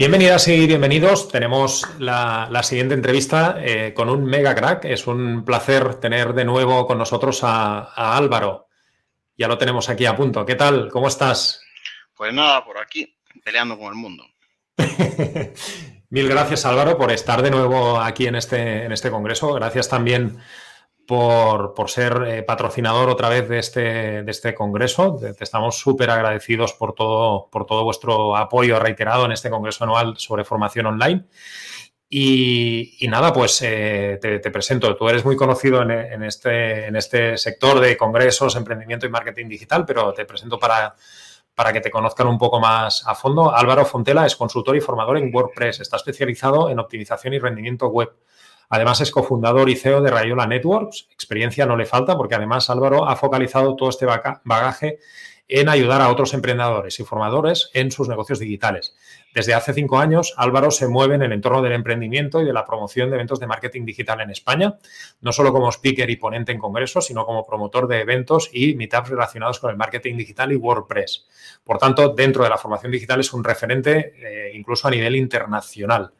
Bienvenidas y bienvenidos. Tenemos la, siguiente entrevista eh, con un mega crack. Es un placer tener de nuevo con nosotros a, Álvaro. Ya lo tenemos aquí a punto. ¿Qué tal? ¿Cómo estás? Pues nada, por aquí, peleando con el mundo. Mil gracias Álvaro por estar de nuevo aquí en este, en este congreso. Gracias también por, ser eh, patrocinador otra vez de este, este congreso. Te, estamos súper agradecidos por todo, vuestro apoyo reiterado en este congreso anual sobre formación online. Y, nada, pues eh, te, presento. Tú eres muy conocido en, este, en este sector de congresos, emprendimiento y marketing digital, pero te presento para que te conozcan un poco más a fondo. Álvaro Fontela es consultor y formador en WordPress. Está especializado en optimización y rendimiento web. Además es cofundador y CEO de Rayola Networks. Experiencia no le falta porque además Álvaro ha focalizado todo este bagaje en ayudar a otros emprendedores y formadores en sus negocios digitales. Desde hace cinco años, Álvaro se mueve en el entorno del emprendimiento y de la promoción de eventos de marketing digital en España, no solo como speaker y ponente en congresos, sino como promotor de eventos y meetups relacionados con el marketing digital y WordPress. Por tanto, dentro de la formación digital es un referente eh, incluso a nivel internacional.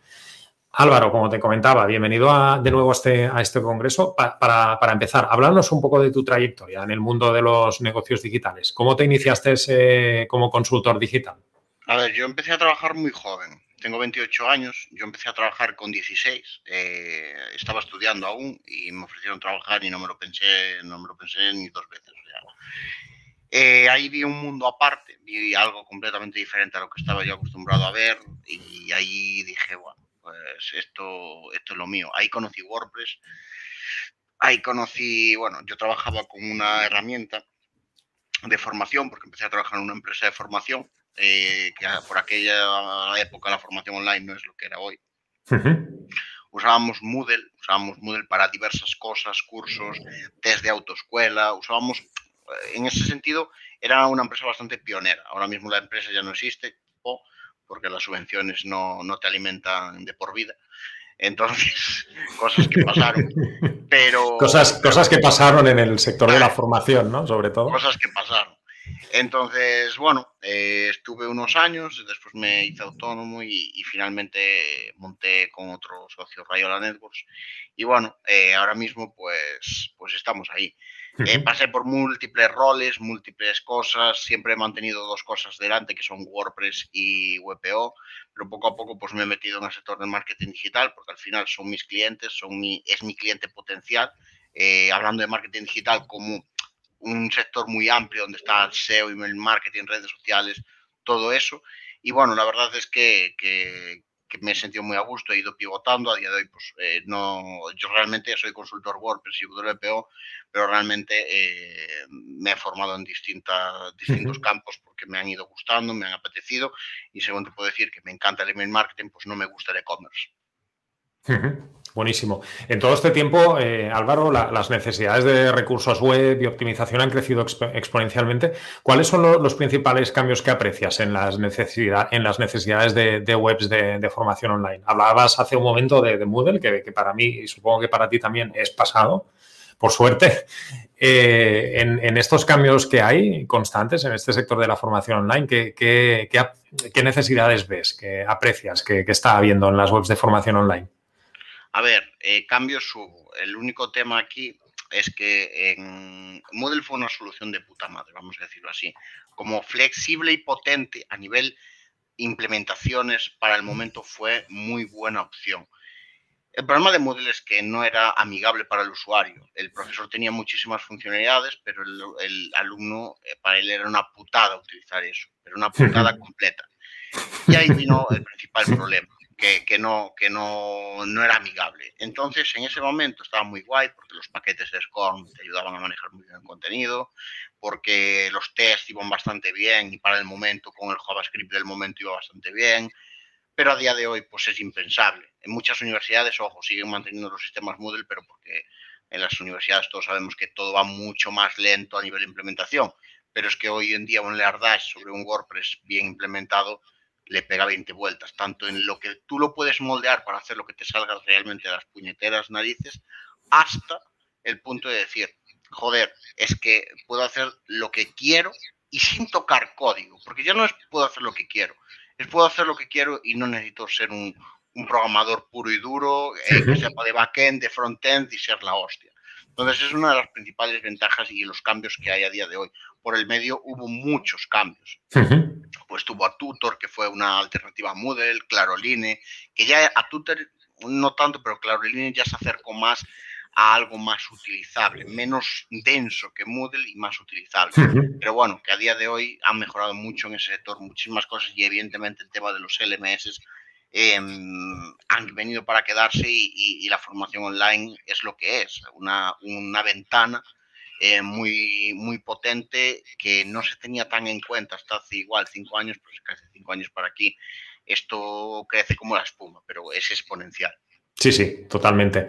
Álvaro, como te comentaba, bienvenido de nuevo a este, a este congreso. para, empezar, háblanos un poco de tu trayectoria en el mundo de los negocios digitales. ¿Cómo te iniciaste eh, como consultor digital? A ver, yo empecé a trabajar muy joven. Tengo 28 años, yo empecé a trabajar con 16. Eh, estaba estudiando aún y me ofrecieron trabajar y no me lo pensé, no me lo pensé ni dos veces. Eh, ahí vi un mundo aparte, vi algo completamente diferente a lo que estaba yo acostumbrado a ver y ahí dije, bueno, pues esto, esto es lo mío. Ahí conocí WordPress, ahí conocí, bueno, yo trabajaba con una herramienta de formación, porque empecé a trabajar en una empresa de formación, eh, que por aquella época la formación online no es lo que era hoy. Usábamos Moodle, usábamos Moodle para diversas cosas, cursos, test de autoescuela, usábamos, eh, en ese sentido, era una empresa bastante pionera. Ahora mismo la empresa ya no existe, o porque las subvenciones no, no te alimentan de por vida. Entonces, cosas que pasaron. Pero. Cosas, cosas que pasaron en el sector de la formación, ¿no? Sobre todo. Cosas que pasaron. Entonces, bueno, eh, estuve unos años, después me hice autónomo y, finalmente monté con otro socio Rayola Networks. Y bueno, eh, ahora mismo pues, pues estamos ahí. Eh, pasé por múltiples roles, múltiples cosas, siempre he mantenido dos cosas delante, que son WordPress y WPO, pero poco a poco pues me he metido en el sector del marketing digital, porque al final son mis clientes, son mi, es mi cliente potencial. Eh, hablando de marketing digital como un sector muy amplio donde está el SEO, email marketing, redes sociales, todo eso. Y bueno, la verdad es que, que, que me he sentido muy a gusto, he ido pivotando, a día de hoy pues eh, no, yo realmente soy consultor WordPress y WPO, pero realmente eh, me he formado en distintas, distintos campos porque me han ido gustando, me han apetecido y según te puedo decir que me encanta el email marketing, pues no me gusta el e-commerce. Buenísimo. En todo este tiempo, eh, Álvaro, las necesidades de recursos web y optimización han crecido exponencialmente. ¿Cuáles son los principales cambios que aprecias en las, en las necesidades de, webs de, formación online? Hablabas hace un momento de, Moodle, que, para mí y supongo que para ti también es pasado, por suerte. Eh, en, estos cambios que hay constantes en este sector de la formación online, ¿qué, necesidades ves, qué aprecias que está habiendo en las webs de formación online? A ver, eh, cambios hubo. El único tema aquí es que en Moodle fue una solución de puta madre, vamos a decirlo así. Como flexible y potente a nivel implementaciones, para el momento fue muy buena opción. El problema de Moodle es que no era amigable para el usuario. El profesor tenía muchísimas funcionalidades, pero el, alumno, eh, para él era una putada utilizar eso, pero una putada completa. Y ahí vino el principal problema que, no, que no, no, era amigable. Entonces, en ese momento estaba muy guay porque los paquetes de SCORM te ayudaban a manejar muy bien el contenido, porque los tests iban bastante bien y para el momento con el JavaScript del momento iba bastante bien, pero a día de hoy pues es impensable. En muchas universidades, ojo, siguen manteniendo los sistemas Moodle, pero porque en las universidades todos sabemos que todo va mucho más lento a nivel de implementación, pero es que hoy en día un Leardash sobre un WordPress bien implementado le pega 20 vueltas, tanto en lo que tú lo puedes moldear para hacer lo que te salga realmente de las puñeteras narices, hasta el punto de decir, joder, es que puedo hacer lo que quiero y sin tocar código, porque ya no es puedo hacer lo que quiero, puedo hacer lo que quiero y no necesito ser un, programador puro y duro, eh, que sepa de backend, de frontend y ser la hostia. Entonces es una de las principales ventajas y los cambios que hay a día de hoy. Por el medio hubo muchos cambios. Pues tuvo a Tutor, que fue una alternativa a Moodle, Claroline, que ya a Tutor no tanto, pero Claroline ya se acercó más a algo más utilizable, menos denso que Moodle y más utilizable. Pero bueno, que a día de hoy han mejorado mucho en ese sector, muchísimas cosas y evidentemente el tema de los LMS em, han venido para quedarse y, la formación online es lo que es, una, una ventana eh, muy, muy potente que no se tenía tan en cuenta hasta hace igual cinco años, pues casi cinco años para aquí. Esto crece como la espuma, pero es exponencial. Sí, sí, totalmente.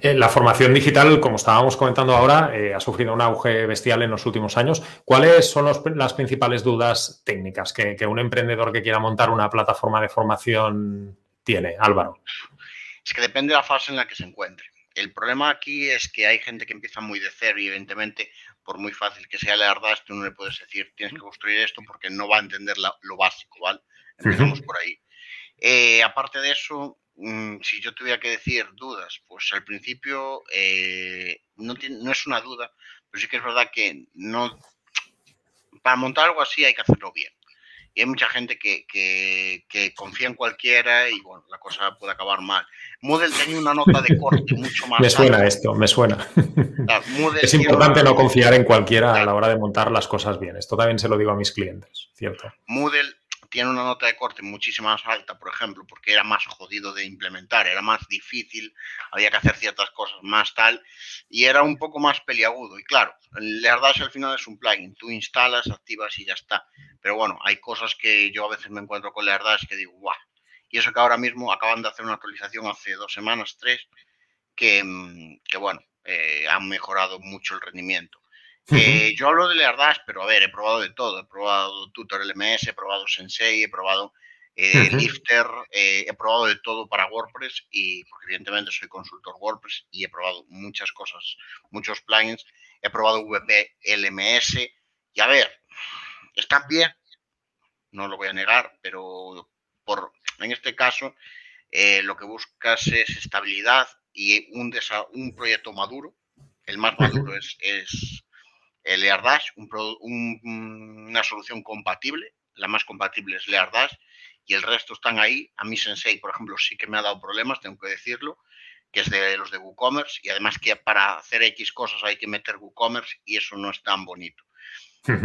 Eh, la formación digital, como estábamos comentando ahora, eh, ha sufrido un auge bestial en los últimos años. ¿Cuáles son las principales dudas técnicas que, un emprendedor que quiera montar una plataforma de formación tiene, Álvaro? Es que depende de la fase en la que se encuentre. El problema aquí es que hay gente que empieza muy de cero y evidentemente, por muy fácil que sea la verdad, tú no le puedes decir, tienes que construir esto porque no va a entender lo básico, ¿vale? Empezamos por ahí. Eh, aparte de eso, Mm, si yo tuviera que decir dudas, pues al principio eh, no, no es una duda, pero sí que es verdad que no para montar algo así hay que hacerlo bien. Y hay mucha gente que, que, confía en cualquiera y bueno, la cosa puede acabar mal. Moodle tenía una nota de corte mucho más. me suena esto, me suena. es importante no confiar en cualquiera a la hora de montar las cosas bien. Esto también se lo digo a mis clientes, ¿cierto? Moodle tiene una nota de corte muchísimo más alta, por ejemplo, porque era más jodido de implementar, era más difícil, había que hacer ciertas cosas más tal, y era un poco más peliagudo. Y claro, Leardash al final es un plugin, tú instalas, activas y ya está. Pero bueno, hay cosas que yo a veces me encuentro con Leardash que digo, guau. Y eso que ahora mismo acaban de hacer una actualización hace dos semanas, tres, que, mm, que bueno, eh, han mejorado mucho el rendimiento. Eh, yo hablo de Leardash, pero a ver, he probado de todo. He probado Tutor LMS, he probado Sensei, he probado eh, Lifter, eh, he probado de todo para WordPress y porque evidentemente soy consultor WordPress y he probado muchas cosas, muchos plugins. He probado VP LMS y a ver, está bien, no lo voy a negar, pero por, en este caso lo que buscas es estabilidad y un, un proyecto maduro. El más maduro es, es el Leardash, una solución compatible, la más compatible es Leardash, y el resto están ahí. A mí Sensei, por ejemplo, sí que me ha dado problemas, tengo que decirlo, que es de los de WooCommerce, y además que para hacer X cosas hay que meter WooCommerce y eso no es tan bonito.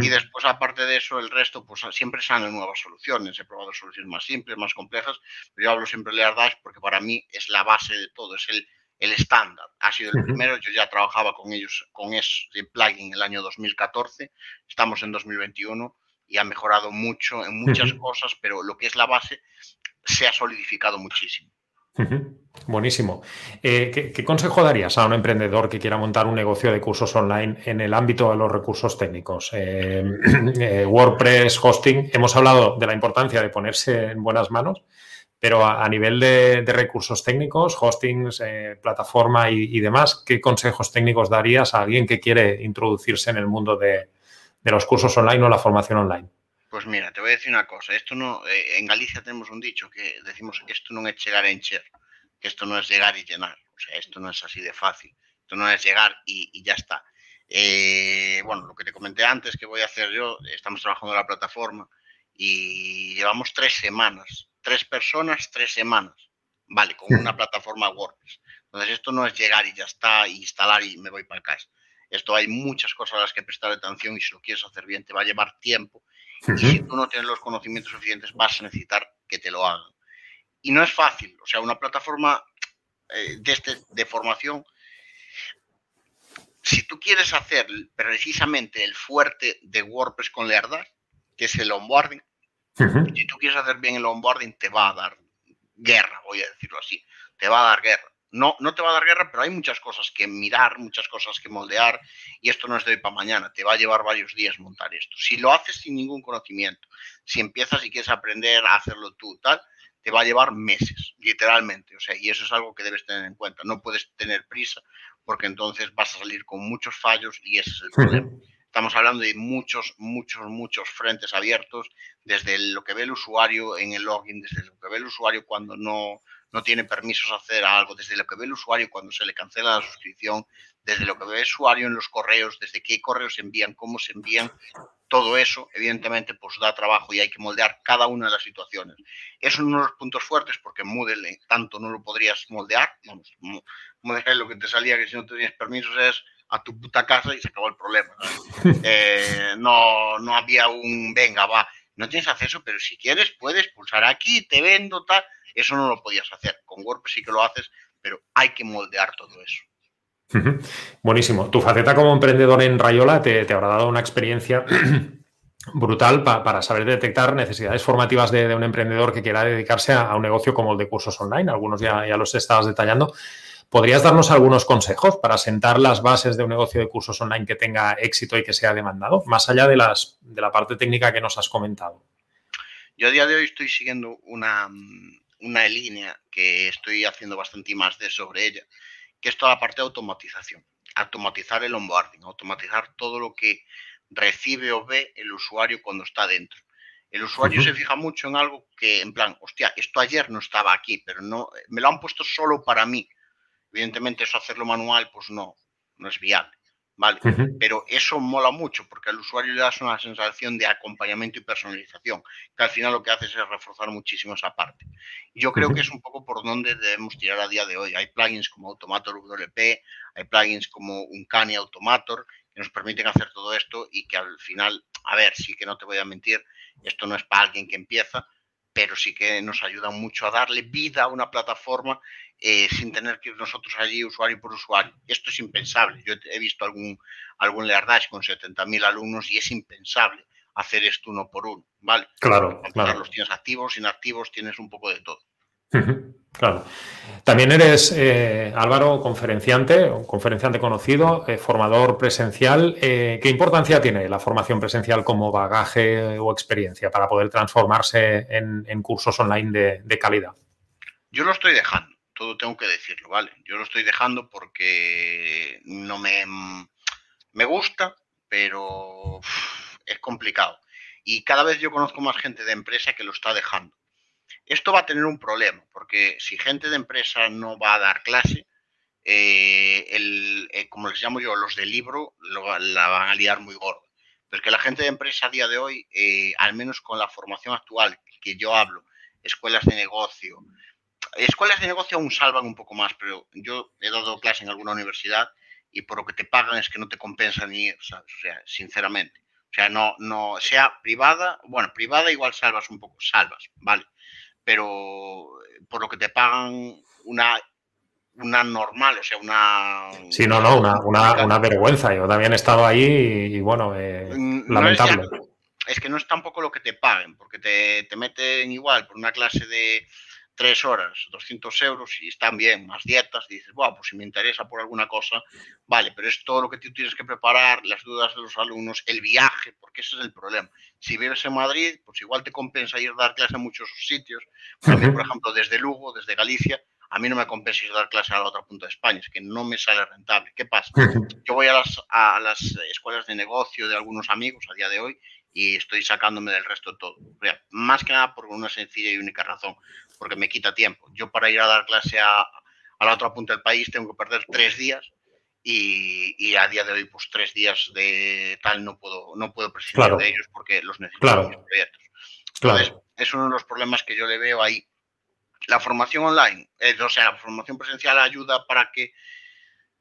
Y después, aparte de eso, el resto, pues siempre salen nuevas soluciones. He probado soluciones más simples, más complejas, pero yo hablo siempre de Leardash porque para mí es la base de todo, es el, el estándar. Ha sido el primero, yo ya trabajaba con ellos, con ese plugin el año 2014, estamos en 2021 y ha mejorado mucho en muchas cosas, pero lo que es la base se ha solidificado muchísimo. Buenísimo. Eh, ¿qué, consejo darías a un emprendedor que quiera montar un negocio de cursos online en el ámbito de los recursos técnicos? Eh, eh, WordPress, hosting. Hemos hablado de la importancia de ponerse en buenas manos, pero a, nivel de, recursos técnicos, hostings, eh, plataforma y, demás, ¿qué consejos técnicos darías a alguien que quiere introducirse en el mundo de, los cursos online o la formación online? Pues mira, te voy a decir una cosa. Esto no, eh, en Galicia tenemos un dicho que decimos esto no es llegar a encher, que esto no es llegar y llenar. O sea, esto no es así de fácil. Esto no es llegar y, ya está. Eh, bueno, lo que te comenté antes que voy a hacer yo, estamos trabajando en la plataforma y llevamos tres semanas tres personas, tres semanas, vale, con una plataforma WordPress. Entonces, esto no es llegar y ya está, instalar y me voy para casa. Esto hay muchas cosas a las que prestar atención y si lo quieres hacer bien te va a llevar tiempo. Y si tú no tienes los conocimientos suficientes, vas a necesitar que te lo hagan. Y no es fácil. O sea, una plataforma eh, de, este, de formación, si tú quieres hacer precisamente el fuerte de WordPress con Leardash, que es el onboarding, si tú quieres hacer bien el onboarding, te va a dar guerra, voy a decirlo así. Te va a dar guerra. No, no te va a dar guerra, pero hay muchas cosas que mirar, muchas cosas que moldear, y esto no es de hoy para mañana, te va a llevar varios días montar esto. Si lo haces sin ningún conocimiento, si empiezas y quieres aprender a hacerlo tú, tal, te va a llevar meses, literalmente. O sea, y eso es algo que debes tener en cuenta. No puedes tener prisa porque entonces vas a salir con muchos fallos y ese es el problema. Estamos hablando de muchos, muchos, muchos frentes abiertos, desde lo que ve el usuario en el login, desde lo que ve el usuario cuando no, no tiene permisos a hacer algo, desde lo que ve el usuario cuando se le cancela la suscripción, desde lo que ve el usuario en los correos, desde qué correos se envían, cómo se envían, todo eso, evidentemente, pues da trabajo y hay que moldear cada una de las situaciones. Es uno de los puntos fuertes porque Moodle eh, tanto no lo podrías moldear. Vamos, Moodle lo que te salía que si no tenías permisos es a tu puta casa y se acabó el problema. Eh, ¿no? no, había un, venga, va, no tienes acceso, pero si quieres puedes pulsar aquí, te vendo, tal. Eso no lo podías hacer. Con WordPress sí que lo haces, pero hay que moldear todo eso. Buenísimo. Tu faceta como emprendedor en Rayola te, habrá dado una experiencia brutal para saber detectar necesidades formativas de, un emprendedor que quiera dedicarse a, un negocio como el de cursos online. Algunos ya, ya los estabas detallando. ¿Podrías darnos algunos consejos para sentar las bases de un negocio de cursos online que tenga éxito y que sea demandado, más allá de, las, de la parte técnica que nos has comentado? Yo a día de hoy estoy siguiendo una, una línea que estoy haciendo bastante más de sobre ella, que es toda la parte de automatización. Automatizar el onboarding, automatizar todo lo que recibe o ve el usuario cuando está dentro. El usuario se fija mucho en algo que, en plan, hostia, esto ayer no estaba aquí, pero no, me lo han puesto solo para mí. Evidentemente, eso hacerlo manual, pues no, no es viable. ¿vale? Pero eso mola mucho porque al usuario le das una sensación de acompañamiento y personalización, que al final lo que hace es reforzar muchísimo esa parte. Y yo creo que es un poco por donde debemos tirar a día de hoy. Hay plugins como Automator WP, hay plugins como Uncanny Automator que nos permiten hacer todo esto y que al final, a ver, sí que no te voy a mentir, esto no es para alguien que empieza, pero sí que nos ayuda mucho a darle vida a una plataforma eh, sin tener que ir nosotros allí usuario por usuario. Esto es impensable. Yo he visto algún, algún Leardash con 70.000 alumnos y es impensable hacer esto uno por uno, ¿vale? Claro, claro. Los tienes activos, inactivos, tienes un poco de todo. Claro. También eres, eh, Álvaro, conferenciante, conferenciante conocido, eh, formador presencial. ¿Qué importancia tiene la formación presencial como bagaje o experiencia para poder transformarse en, cursos online de calidad? Yo lo estoy dejando todo tengo que decirlo, ¿vale? Yo lo estoy dejando porque no me, me gusta, pero es complicado. Y cada vez yo conozco más gente de empresa que lo está dejando. Esto va a tener un problema, porque si gente de empresa no va a dar clase, eh, el, eh, como les llamo yo, los del libro la van a liar muy gordo. Pero es que la gente de empresa a día de hoy, eh, al menos con la formación actual que yo hablo, escuelas de negocio, escuelas de negocio aún salvan un poco más, pero yo he dado clase en alguna universidad y por lo que te pagan es que no te compensa ni ir. O sea, sinceramente. O sea, no, no, sea privada, bueno, privada igual salvas un poco, salvas, ¿vale? Pero por lo que te pagan una una normal, o sea, una... Sí, no, no, una, una, vergüenza. Yo también he estado ahí y, bueno, eh, lamentable. Es, que no es tampoco lo que te paguen, porque te, te meten igual por una clase de, tres horas, 200 euros y están bien, más dietas, dices, bueno, pues si me interesa por alguna cosa, vale, pero es todo lo que tú tienes que preparar, las dudas de los alumnos, el viaje, porque ese es el problema. Si vives en Madrid, pues igual te compensa ir a dar clase en muchos sitios. por ejemplo, desde Lugo, desde Galicia, a mí no me compensa ir a dar clase a la otra punta de España, es que no me sale rentable. ¿Qué pasa? Yo voy a las, a las escuelas de negocio de algunos amigos a día de hoy y estoy sacándome del resto de todo. Más que nada por una sencilla y única razón, porque me quita tiempo. Yo para ir a dar clase a, la otra punta del país tengo que perder tres días y, a día de hoy pues tres días de tal no puedo no puedo prescindir de ellos porque los necesito en mis proyectos. Entonces, es uno de los problemas que yo le veo ahí. La formación online, eh, o sea, la formación presencial ayuda para que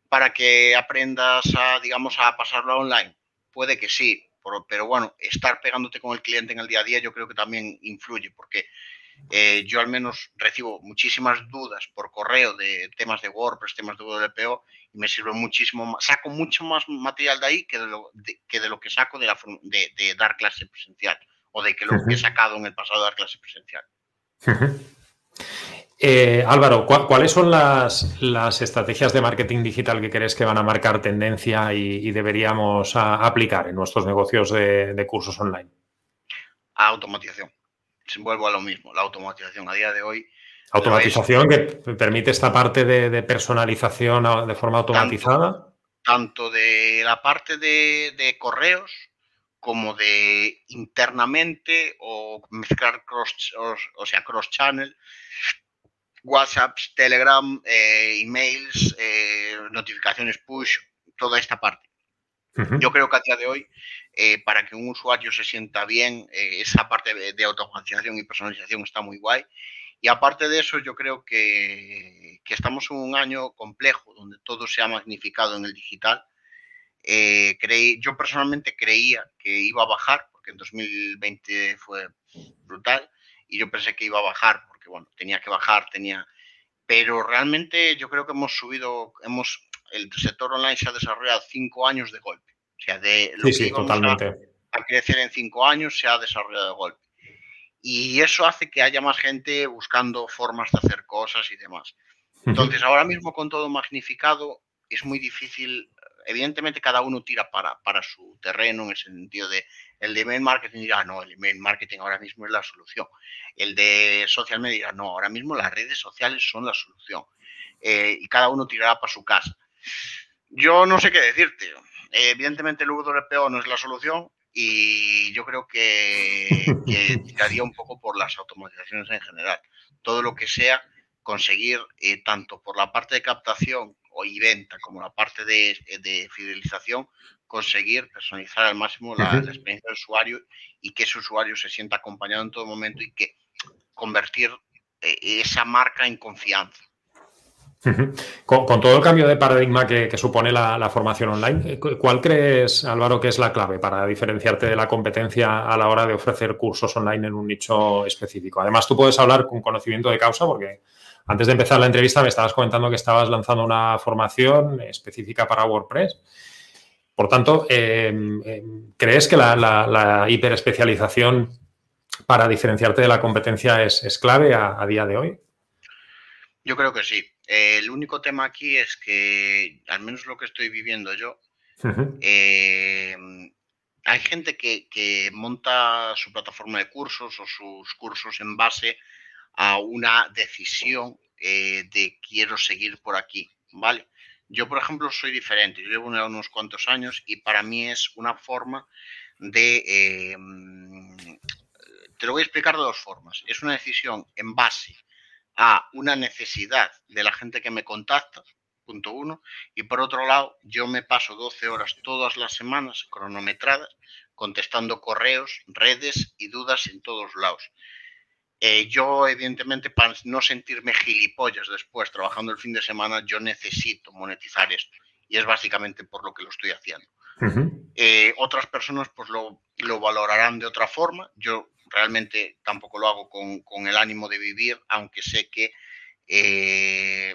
para que aprendas a, digamos, a pasarlo online. Puede que sí, pero bueno, estar pegándote con el cliente en el día a día yo creo que también influye, porque eh, yo al menos recibo muchísimas dudas por correo de temas de WordPress, temas de WPO, y me sirve muchísimo más, saco mucho más material de ahí que de lo, que, de lo que saco de, la, de, dar clase presencial, o de que lo que he sacado en el pasado de dar clase presencial. Eh, Álvaro, ¿cuáles son las, estrategias de marketing digital que crees que van a marcar tendencia y, deberíamos aplicar en nuestros negocios de, cursos online? Automatización. Vuelvo a lo mismo, la automatización a día de hoy. Automatización que permite esta parte de, personalización de forma automatizada. tanto de la parte de, correos como de internamente o mezclar cross, o, sea, cross channel, WhatsApps, Telegram, eh, emails, eh, notificaciones push, toda esta parte. Yo creo que a día de hoy, eh, para que un usuario se sienta bien, esa parte de, de automatización y personalización está muy guay. Y aparte de eso, yo creo que, estamos en un año complejo donde todo se ha magnificado en el digital. Eh, creí, yo personalmente creía que iba a bajar, porque en 2020 fue brutal, y yo pensé que iba a bajar, porque bueno, tenía que bajar, tenía... Pero realmente yo creo que hemos subido, hemos, el sector online se ha desarrollado cinco años de golpe. O sea, de lo que totalmente. A, a crecer en cinco años se ha desarrollado de golpe y eso hace que haya más gente buscando formas de hacer cosas y demás. Entonces, ahora mismo con todo magnificado, es muy difícil, evidentemente cada uno tira para, para su terreno en el sentido de el de email marketing dirá, no, el email marketing ahora mismo es la solución. El de social media dirá, no, ahora mismo las redes sociales son la solución. Eh, y cada uno tirará para su casa. Yo no sé qué decirte. evidentemente el WPO no es la solución, y yo creo que, que tiraría un poco por las automatizaciones en general. Todo lo que sea conseguir, eh, tanto por la parte de captación o y venta como la parte de, fidelización, conseguir personalizar al máximo la, experiencia del usuario y que ese usuario se sienta acompañado en todo momento y que convertir eh, esa marca en confianza. Con, todo el cambio de paradigma que, supone la, formación online, eh, ¿cuál crees, Álvaro, que es la clave para diferenciarte de la competencia a la hora de ofrecer cursos online en un nicho específico? Además, tú puedes hablar con conocimiento de causa porque antes de empezar la entrevista me estabas comentando que estabas lanzando una formación específica para WordPress. Por tanto, em, em, ¿crees que la, hiperespecialización para diferenciarte de la competencia es, clave a día de hoy? Yo creo que sí el único tema aquí es que, al menos lo que estoy viviendo yo, eh, hay gente que, monta su plataforma de cursos o sus cursos en base a una decisión eh, de quiero seguir por aquí, ¿vale? Yo, por ejemplo, soy diferente, yo llevo unos cuantos años y para mí es una forma de... Eh, te lo voy a explicar de dos formas. Es una decisión en base a una necesidad de la gente que me contacta, punto uno, y por otro lado, yo me paso 12 horas todas las semanas cronometradas contestando correos, redes y dudas en todos lados. Eh, yo, evidentemente, para no sentirme gilipollas después trabajando el fin de semana, yo necesito monetizar esto. Y es básicamente por lo que lo estoy haciendo. Eh, otras personas pues lo, lo, valorarán de otra forma. Yo realmente tampoco lo hago con, el ánimo de vivir, aunque sé que eh,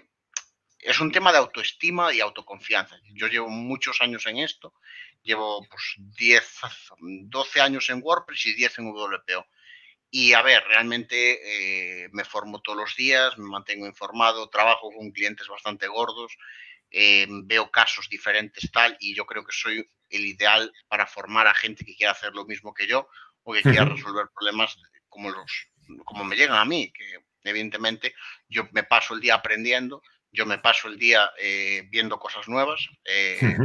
es un tema de autoestima y autoconfianza. Yo llevo muchos años en esto, llevo pues 10, 12 años en WordPress y 10 en WPO. Y a ver, realmente eh, me formo todos los días, me mantengo informado, trabajo con clientes bastante gordos, eh, veo casos diferentes tal, y yo creo que soy el ideal para formar a gente que quiera hacer lo mismo que yo o que quiera resolver problemas como, los, como me llegan a mí, que evidentemente yo me paso el día aprendiendo, yo me paso el día eh, viendo cosas nuevas eh,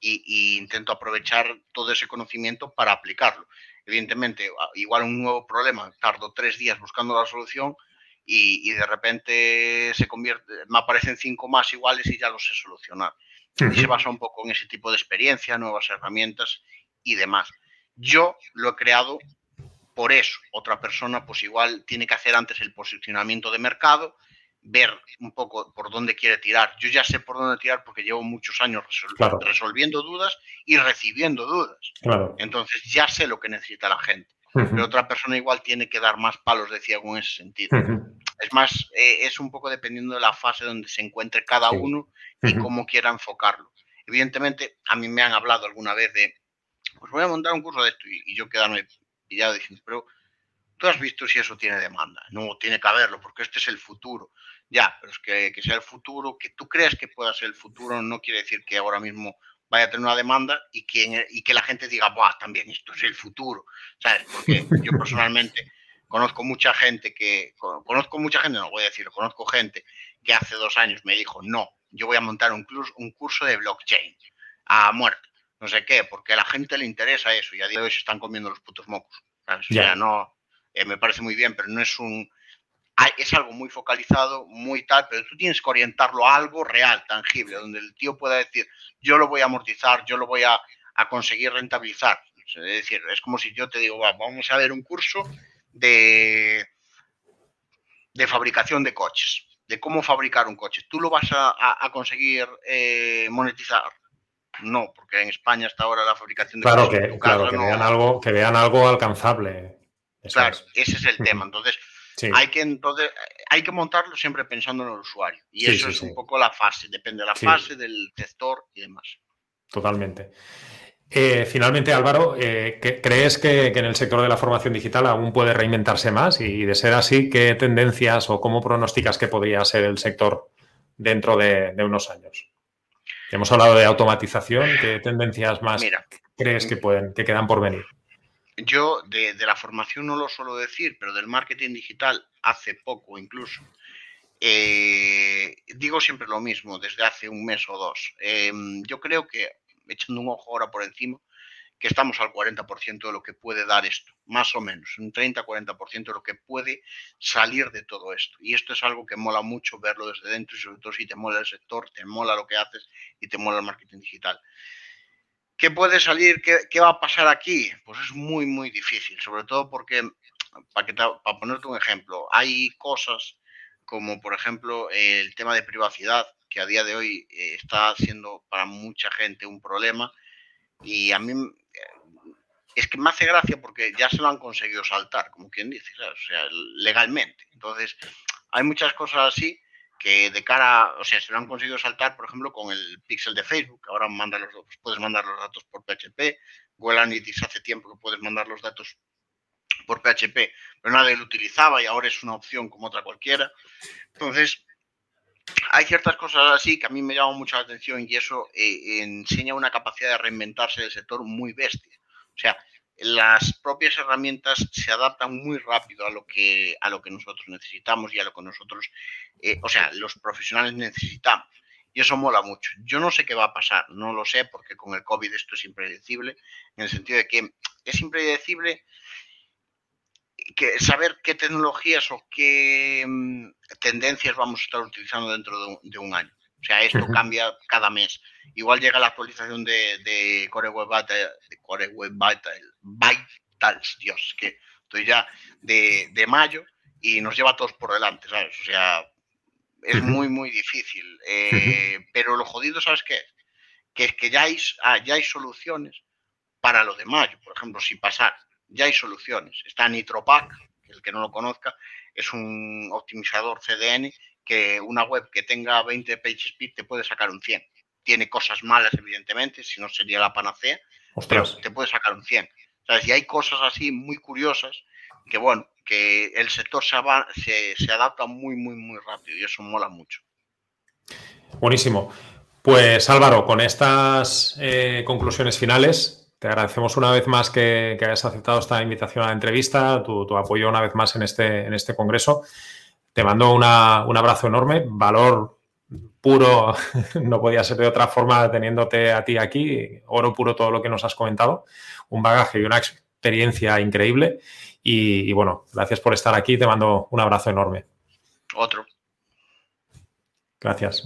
y, intento aprovechar todo ese conocimiento para aplicarlo. Evidentemente, igual un nuevo problema, tardo tres días buscando la solución y, de repente se convierte, me aparecen cinco más iguales y ya los sé solucionar. Y se basa un poco en ese tipo de experiencia, nuevas herramientas y demás. Yo lo he creado por eso. Otra persona, pues igual tiene que hacer antes el posicionamiento de mercado, ver un poco por dónde quiere tirar. Yo ya sé por dónde tirar porque llevo muchos años resolviendo dudas y recibiendo dudas. Entonces ya sé lo que necesita la gente. Pero otra persona igual tiene que dar más palos de ciego en ese sentido. Es más, eh, es un poco dependiendo de la fase donde se encuentre cada uno y cómo quiera enfocarlo. Evidentemente, a mí me han hablado alguna vez de pues voy a montar un curso de esto y, yo quedarme pillado diciendo, pero tú has visto si eso tiene demanda. No, tiene que haberlo, porque este es el futuro. Ya, pero es que, que sea el futuro, que tú creas que pueda ser el futuro, no quiere decir que ahora mismo vaya a tener una demanda y que, y que la gente diga, Buah, también esto es el futuro. ¿Sabes? Porque yo personalmente conozco mucha gente que, conozco mucha gente, no voy a decirlo, conozco gente que hace dos años me dijo, no, yo voy a montar un, un curso de blockchain a muerte. No sé qué, porque a la gente le interesa eso y a día de hoy se están comiendo los putos mocos. O sea, no, eh, me parece muy bien, pero no es un... Es algo muy focalizado, muy tal, pero tú tienes que orientarlo a algo real, tangible, donde el tío pueda decir, yo lo voy a amortizar, yo lo voy a, a conseguir rentabilizar. Es decir, es como si yo te digo, vamos a ver un curso de, de fabricación de coches, de cómo fabricar un coche. ¿Tú lo vas a, conseguir eh, monetizar? No, porque en España hasta ahora la fabricación de claro coches. Que, claro, que, vean algo, que vean algo alcanzable. claro, ese es el tema. Entonces, hay, que, entonces, hay que montarlo siempre pensando en el usuario. Y eso es un poco la fase, depende de la fase, del sector y demás. Totalmente. Eh, finalmente, Álvaro, eh, ¿crees que, en el sector de la formación digital aún puede reinventarse más? Y de ser así, ¿qué tendencias o cómo pronosticas que podría ser el sector dentro de, unos años? Hemos hablado de automatización, ¿qué tendencias más crees que pueden, que quedan por venir? Yo de, la formación no lo suelo decir, pero del marketing digital hace poco incluso. Eh, digo siempre lo mismo desde hace un mes o dos. yo creo que echando un ojo ahora por encima, que estamos al 40% de lo que puede dar esto, más o menos, un 30-40% de lo que puede salir de todo esto. Y esto es algo que mola mucho verlo desde dentro y sobre todo si te mola el sector, te mola lo que haces y te mola el marketing digital. ¿Qué puede salir? ¿Qué, va a pasar aquí? Pues es muy, muy difícil, sobre todo porque, para, para ponerte un ejemplo, hay cosas como por ejemplo el tema de privacidad, que a día de hoy eh, está siendo para mucha gente un problema. Y a mí es que me hace gracia porque ya se lo han conseguido saltar, como quien dice, o sea, legalmente. Entonces, hay muchas cosas así que de cara, o sea, se lo han conseguido saltar, por ejemplo, con el pixel de Facebook, ahora manda los, puedes mandar los datos por PHP, Google Analytics hace tiempo que puedes mandar los datos por PHP, pero nadie lo utilizaba y ahora es una opción como otra cualquiera. Entonces, hay ciertas cosas así que a mí me llaman mucho la atención y eso eh, enseña una capacidad de reinventarse del sector muy bestia. O sea, las propias herramientas se adaptan muy rápido a lo que, a lo que nosotros necesitamos y a lo que nosotros, eh, o sea, los profesionales necesitamos. Y eso mola mucho. Yo no sé qué va a pasar, no lo sé, porque con el COVID esto es impredecible, en el sentido de que es impredecible que saber qué tecnologías o qué mm, tendencias vamos a estar utilizando dentro de un, año. O sea, esto cambia cada mes. Igual llega la actualización de, Core Web Vital, de Core Web Vitals, Dios, que estoy ya de, mayo y nos lleva a todos por delante, ¿sabes? O sea, es muy, muy difícil. Eh, pero lo jodido, ¿sabes qué? Que es que ya hay, ah, ya hay soluciones para lo de mayo. Por ejemplo, si pasar ya hay soluciones. Está NitroPack, el que no lo conozca, es un optimizador CDN que una web que tenga 20 page speed te puede sacar un 100. Tiene cosas malas, evidentemente, si no sería la panacea, pero te puede sacar un 100. ¿Sabes? Y hay cosas así muy curiosas que, bueno, que el sector se, se, adapta muy, muy, muy rápido y eso mola mucho. Buenísimo. Pues Álvaro, con estas eh, conclusiones finales, te agradecemos una vez más que, hayas aceptado esta invitación a la entrevista, tu, apoyo una vez más en este, en este congreso. Te mando un abrazo enorme, valor puro, no podía ser de otra forma teniéndote a ti aquí, oro puro todo lo que nos has comentado, un bagaje y una experiencia increíble. y bueno, gracias por estar aquí, te mando un abrazo enorme. Otro. Gracias.